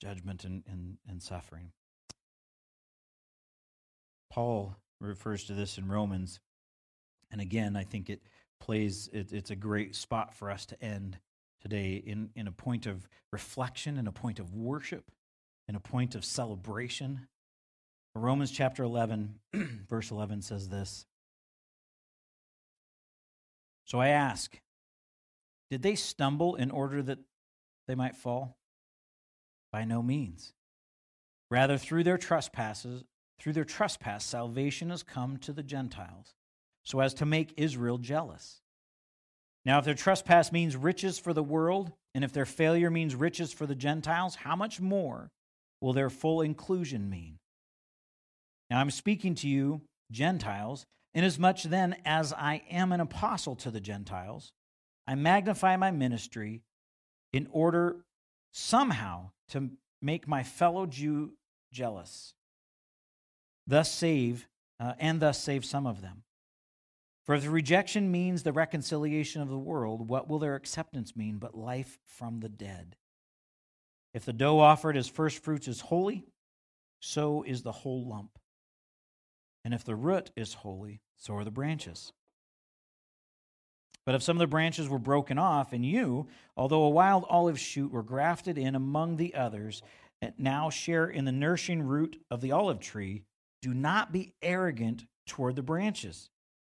judgment and, and, and suffering. Paul refers to this in Romans. And again, I think it plays, it, it's a great spot for us to end today in, in a point of reflection, in a point of worship, in a point of celebration. Romans chapter 11, <clears throat> verse 11 says this So I ask, did they stumble in order that they might fall? By no means. Rather, through their trespasses, through their trespass, salvation has come to the Gentiles, so as to make Israel jealous. Now, if their trespass means riches for the world, and if their failure means riches for the Gentiles, how much more will their full inclusion mean? Now, I'm speaking to you, Gentiles, inasmuch then as I am an apostle to the Gentiles, I magnify my ministry in order somehow to make my fellow Jew jealous, thus save, uh, and thus save some of them. For if the rejection means the reconciliation of the world, what will their acceptance mean but life from the dead? If the dough offered as first fruits is holy, so is the whole lump. And if the root is holy, so are the branches. But if some of the branches were broken off, and you, although a wild olive shoot, were grafted in among the others, and now share in the nourishing root of the olive tree, do not be arrogant toward the branches.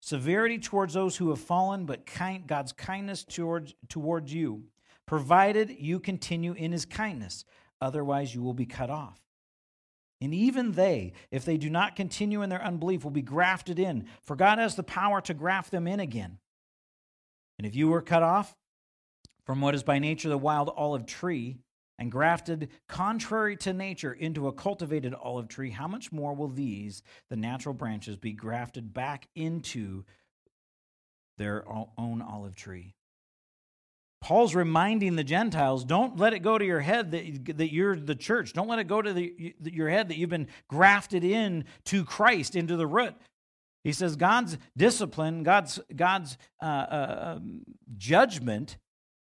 Severity towards those who have fallen, but kind, God's kindness towards, towards you, provided you continue in his kindness. Otherwise, you will be cut off. And even they, if they do not continue in their unbelief, will be grafted in, for God has the power to graft them in again. And if you were cut off from what is by nature the wild olive tree, and grafted contrary to nature into a cultivated olive tree, how much more will these, the natural branches, be grafted back into their own olive tree? Paul's reminding the Gentiles don't let it go to your head that, that you're the church. Don't let it go to the, your head that you've been grafted in to Christ, into the root. He says God's discipline, God's, God's uh, uh, um, judgment,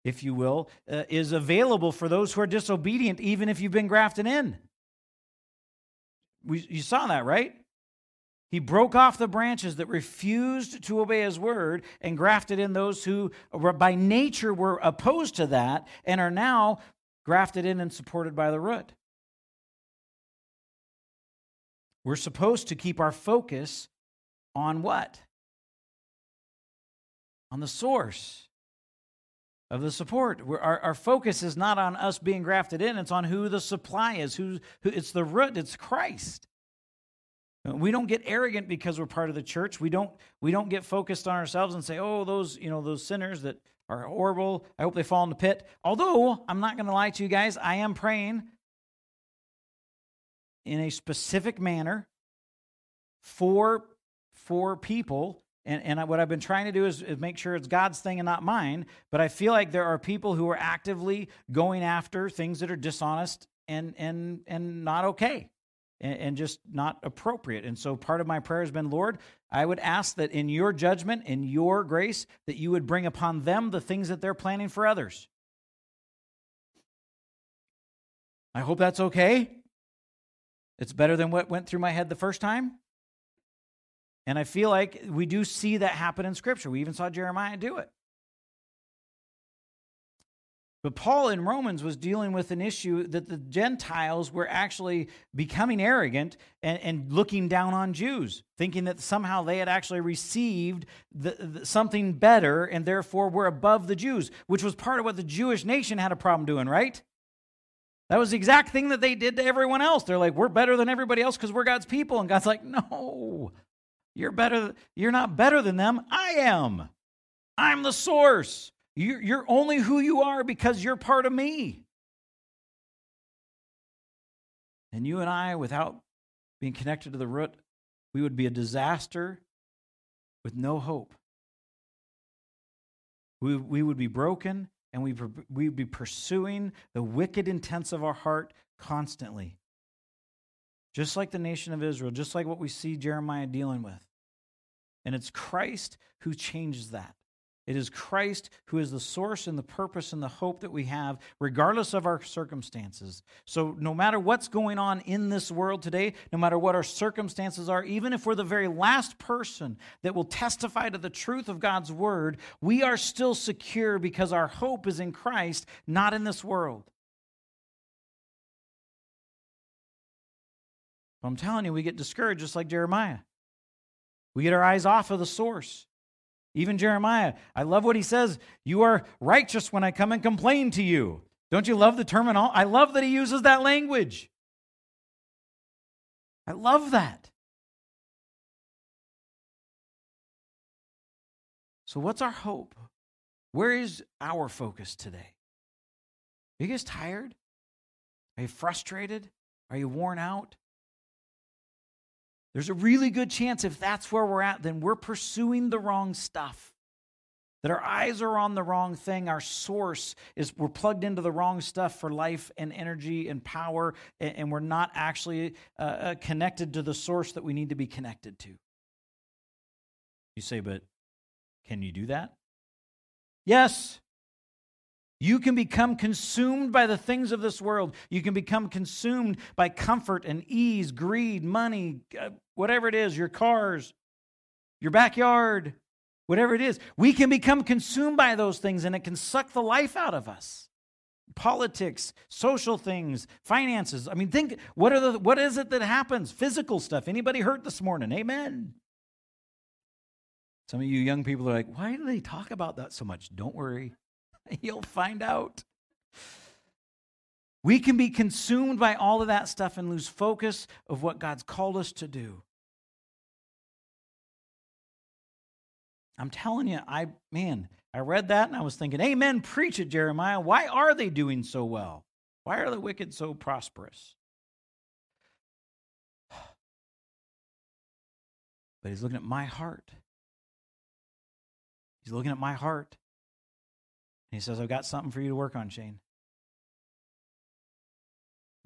if you will, uh, is available for those who are disobedient, even if you've been grafted in. We, you saw that, right? He broke off the branches that refused to obey his word and grafted in those who were, by nature were opposed to that and are now grafted in and supported by the root. We're supposed to keep our focus on what? On the source of the support. Our, our focus is not on us being grafted in, it's on who the supply is, who, who it's the root, it's Christ. Uh, we don't get arrogant because we're part of the church. We don't we don't get focused on ourselves and say, "Oh, those, you know, those sinners that are horrible, I hope they fall in the pit." Although, I'm not going to lie to you guys, I am praying in a specific manner for for people and, and what I've been trying to do is, is, make sure it's God's thing and not mine. But I feel like there are people who are actively going after things that are dishonest and and and not okay and, and just not appropriate. And so part of my prayer has been, Lord, I would ask that in your judgment, in your grace, that you would bring upon them the things that they're planning for others. I hope that's okay. It's better than what went through my head the first time. And I feel like we do see that happen in Scripture. We even saw Jeremiah do it. But Paul in Romans was dealing with an issue that the Gentiles were actually becoming arrogant and, and looking down on Jews, thinking that somehow they had actually received the, the, something better and therefore were above the Jews, which was part of what the Jewish nation had a problem doing, right? That was the exact thing that they did to everyone else. They're like, we're better than everybody else because we're God's people. And God's like, no, you're better. You're not better than them. I am. I'm the source. You're only who you are because you're part of me. And you and I, without being connected to the root, we would be a disaster with no hope. We, we would be broken and we, we would be pursuing the wicked intents of our heart constantly. Just like the nation of Israel, just like what we see Jeremiah dealing with. And it's Christ who changes that. It is Christ who is the source and the purpose and the hope that we have, regardless of our circumstances. So, no matter what's going on in this world today, no matter what our circumstances are, even if we're the very last person that will testify to the truth of God's word, we are still secure because our hope is in Christ, not in this world. I'm telling you, we get discouraged just like Jeremiah. We get our eyes off of the source. Even Jeremiah, I love what he says. You are righteous when I come and complain to you. Don't you love the terminal? I love that he uses that language. I love that. So, what's our hope? Where is our focus today? Are you guys tired? Are you frustrated? Are you worn out? There's a really good chance if that's where we're at, then we're pursuing the wrong stuff. That our eyes are on the wrong thing. Our source is we're plugged into the wrong stuff for life and energy and power, and we're not actually uh, uh, connected to the source that we need to be connected to. You say, but can you do that? Yes. You can become consumed by the things of this world. You can become consumed by comfort and ease, greed, money, uh, whatever it is, your cars, your backyard, whatever it is. We can become consumed by those things and it can suck the life out of us. Politics, social things, finances. I mean, think what are the what is it that happens? Physical stuff. Anybody hurt this morning? Amen. Some of you young people are like, why do they talk about that so much? Don't worry. <laughs> You'll find out. We can be consumed by all of that stuff and lose focus of what God's called us to do. I'm telling you, I man, I read that and I was thinking, Amen, preach it, Jeremiah. Why are they doing so well? Why are the wicked so prosperous? <sighs> But he's looking at my heart. He's looking at my heart. And He says, I've got something for you to work on, Shane.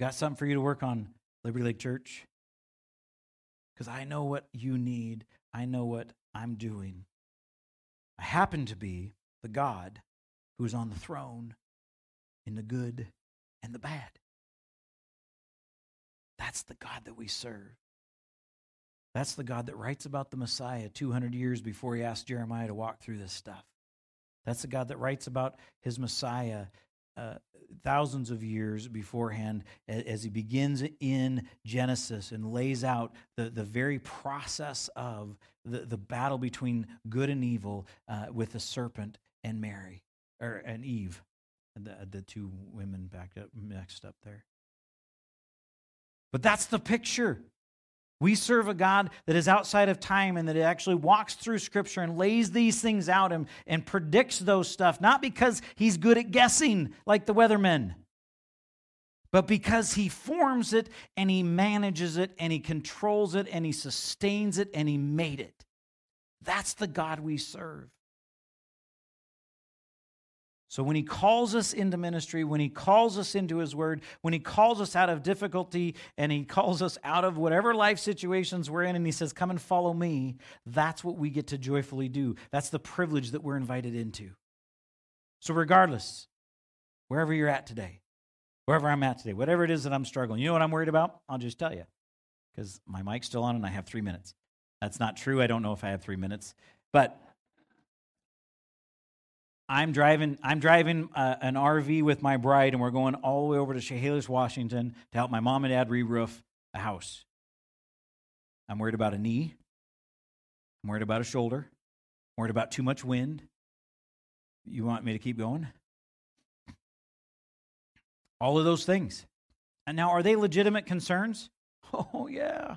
Got something for you to work on, Liberty Lake Church. Because I know what you need. I know what I'm doing. I happen to be the God who's on the throne in the good and the bad. That's the God that we serve. That's the God that writes about the Messiah 200 years before he asked Jeremiah to walk through this stuff. That's the God that writes about his Messiah uh, thousands of years beforehand as he begins in Genesis and lays out the, the very process of the, the battle between good and evil uh, with the serpent and Mary, or and Eve, the, the two women backed up, mixed up there. But that's the picture. We serve a God that is outside of time and that actually walks through Scripture and lays these things out and, and predicts those stuff, not because he's good at guessing like the weathermen, but because he forms it and he manages it and he controls it and he sustains it and he made it. That's the God we serve. So when he calls us into ministry, when he calls us into his word, when he calls us out of difficulty and he calls us out of whatever life situations we're in and he says, Come and follow me, that's what we get to joyfully do. That's the privilege that we're invited into. So, regardless, wherever you're at today, wherever I'm at today, whatever it is that I'm struggling, you know what I'm worried about? I'll just tell you because my mic's still on and I have three minutes. That's not true. I don't know if I have three minutes. But I'm driving. I'm driving uh, an RV with my bride, and we're going all the way over to Chehalis, Washington, to help my mom and dad re-roof a house. I'm worried about a knee. I'm worried about a shoulder. I'm worried about too much wind. You want me to keep going? All of those things. And now, are they legitimate concerns? <laughs> Oh, yeah.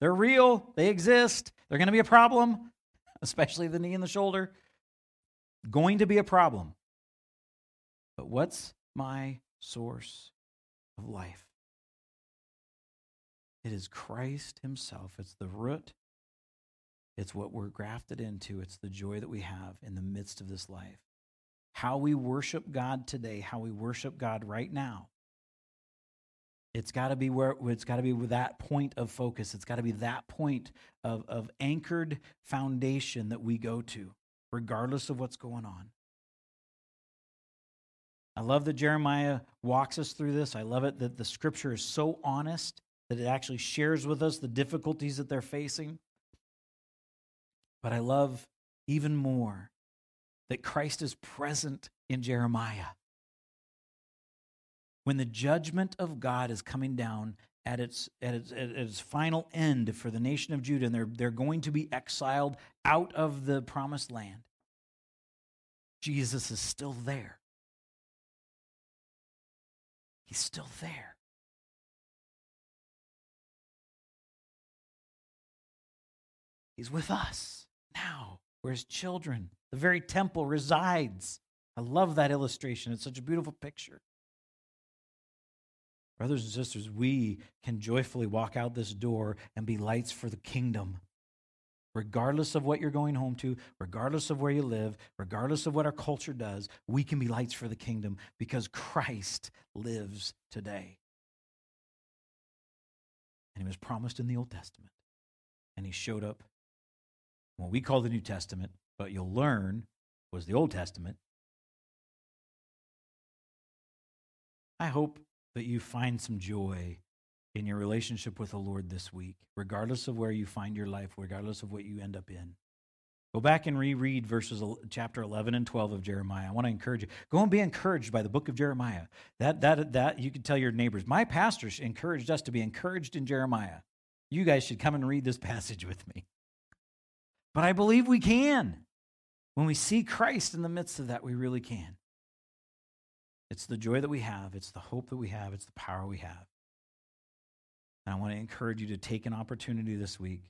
They're real. They exist. They're going to be a problem, <laughs> especially the knee and the shoulder. Going to be a problem. But what's my source of life? It is Christ Himself. It's the root. It's what we're grafted into. It's the joy that we have in the midst of this life. How we worship God today, how we worship God right now, it's got to be where it's got to be with that point of focus. It's got to be that point of, of anchored foundation that we go to, regardless of what's going on. I love that Jeremiah walks us through this. I love it that the scripture is so honest that it actually shares with us the difficulties that they're facing. But I love even more that Christ is present in Jeremiah when the judgment of God is coming down at its, at its, at its final end for the nation of Judah, and they're, they're going to be exiled out of the promised land, Jesus is still there. He's still there. He's with us now. We're his children. The very temple resides. I love that illustration. It's such a beautiful picture. Brothers and sisters, we can joyfully walk out this door and be lights for the kingdom. Regardless of what you're going home to, regardless of where you live, regardless of what our culture does, we can be lights for the kingdom because Christ lives today. And he was promised in the Old Testament. And he showed up what we call the New Testament, but you'll learn was the Old Testament. I hope that you find some joy in your relationship with the Lord this week, regardless of where you find your life, regardless of what you end up in. Go back and reread verses chapter 11 and 12 of Jeremiah. I want to encourage you. Go and be encouraged by the book of Jeremiah. That that that you can tell your neighbors. My pastor encouraged us to be encouraged in Jeremiah. You guys should come and read this <laughs> passage with me. But I believe we can. When we see Christ in the midst of that, we really can. It's the joy that we have, it's the hope that we have, it's the power we have. And I want to encourage you to take an opportunity this week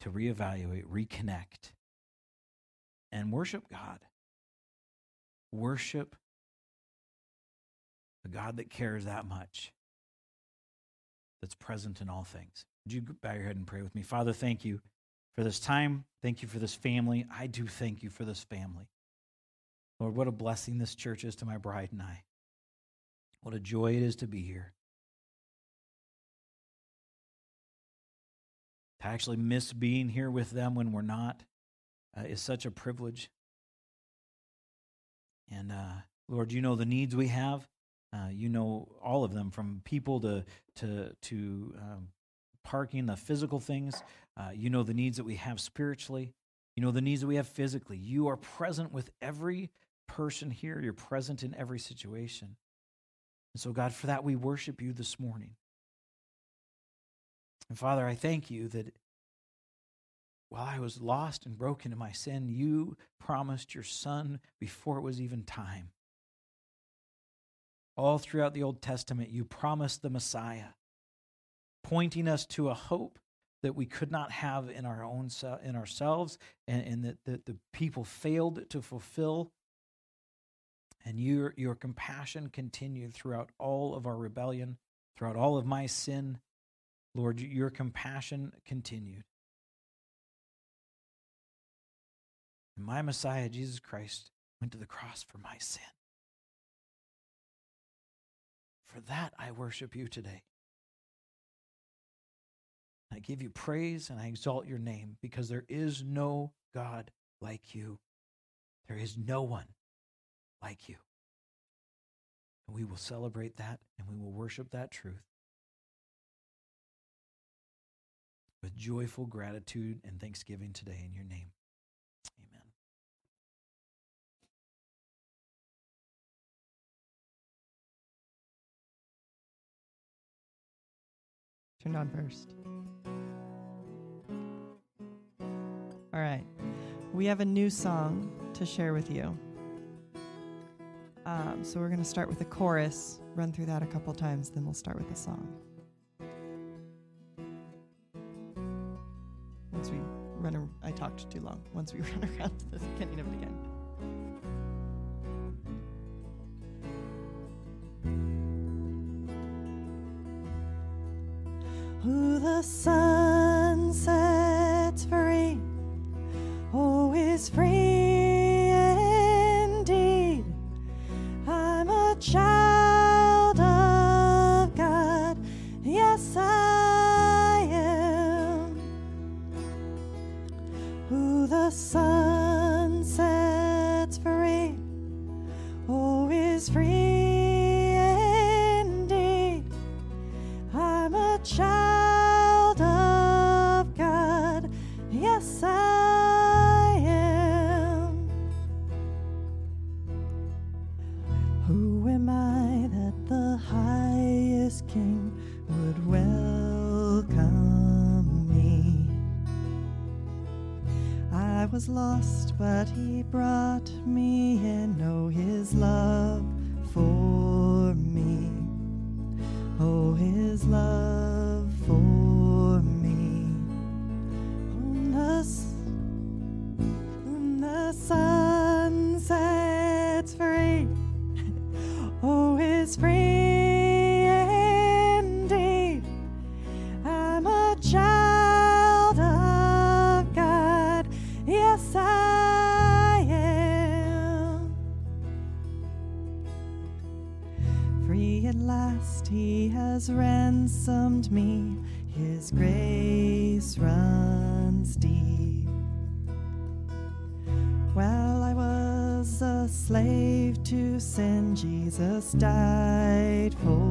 to reevaluate, reconnect, and worship God. Worship a God that cares that much, that's present in all things. Would you bow your head and pray with me? Father, thank you for this time. Thank you for this family. I do thank you for this family. Lord, what a blessing this church is to my bride and I. What a joy it is to be here. To actually miss being here with them when we're not uh, is such a privilege. And uh, Lord, you know the needs we have. Uh, you know all of them, from people to to to um, parking, the physical things. Uh, you know the needs that we have spiritually. You know the needs that we have physically. You are present with every person here. You're present in every situation. And so, God, for that we worship you this morning. And Father, I thank you that while I was lost and broken in my sin, you promised your Son before it was even time. All throughout the Old Testament, you promised the Messiah, pointing us to a hope that we could not have in our own in ourselves, and, and that, that the people failed to fulfill. And your, your compassion continued throughout all of our rebellion, throughout all of my sin. Lord, your compassion continued. And my Messiah, Jesus Christ, went to the cross for my sin. For that, I worship you today. I give you praise and I exalt your name because there is no God like you. There is no one like you. And we will celebrate that and we will worship that truth with joyful gratitude and thanksgiving today in your name. Amen. Turn on first. All right. We have a new song to share with you. Um, so we're going to start with a chorus, run through that a couple times, then we'll start with the song. Once we run, I talked too long. Once we <laughs> run around to the beginning of it again. Who the sun? slave to sin, Jesus died for.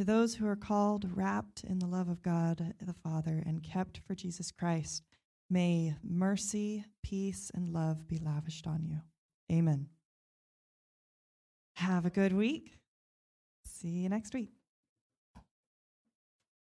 To those who are called, wrapped in the love of God the Father, and kept for Jesus Christ, may mercy, peace, and love be lavished on you. Amen. Have a good week. See you next week.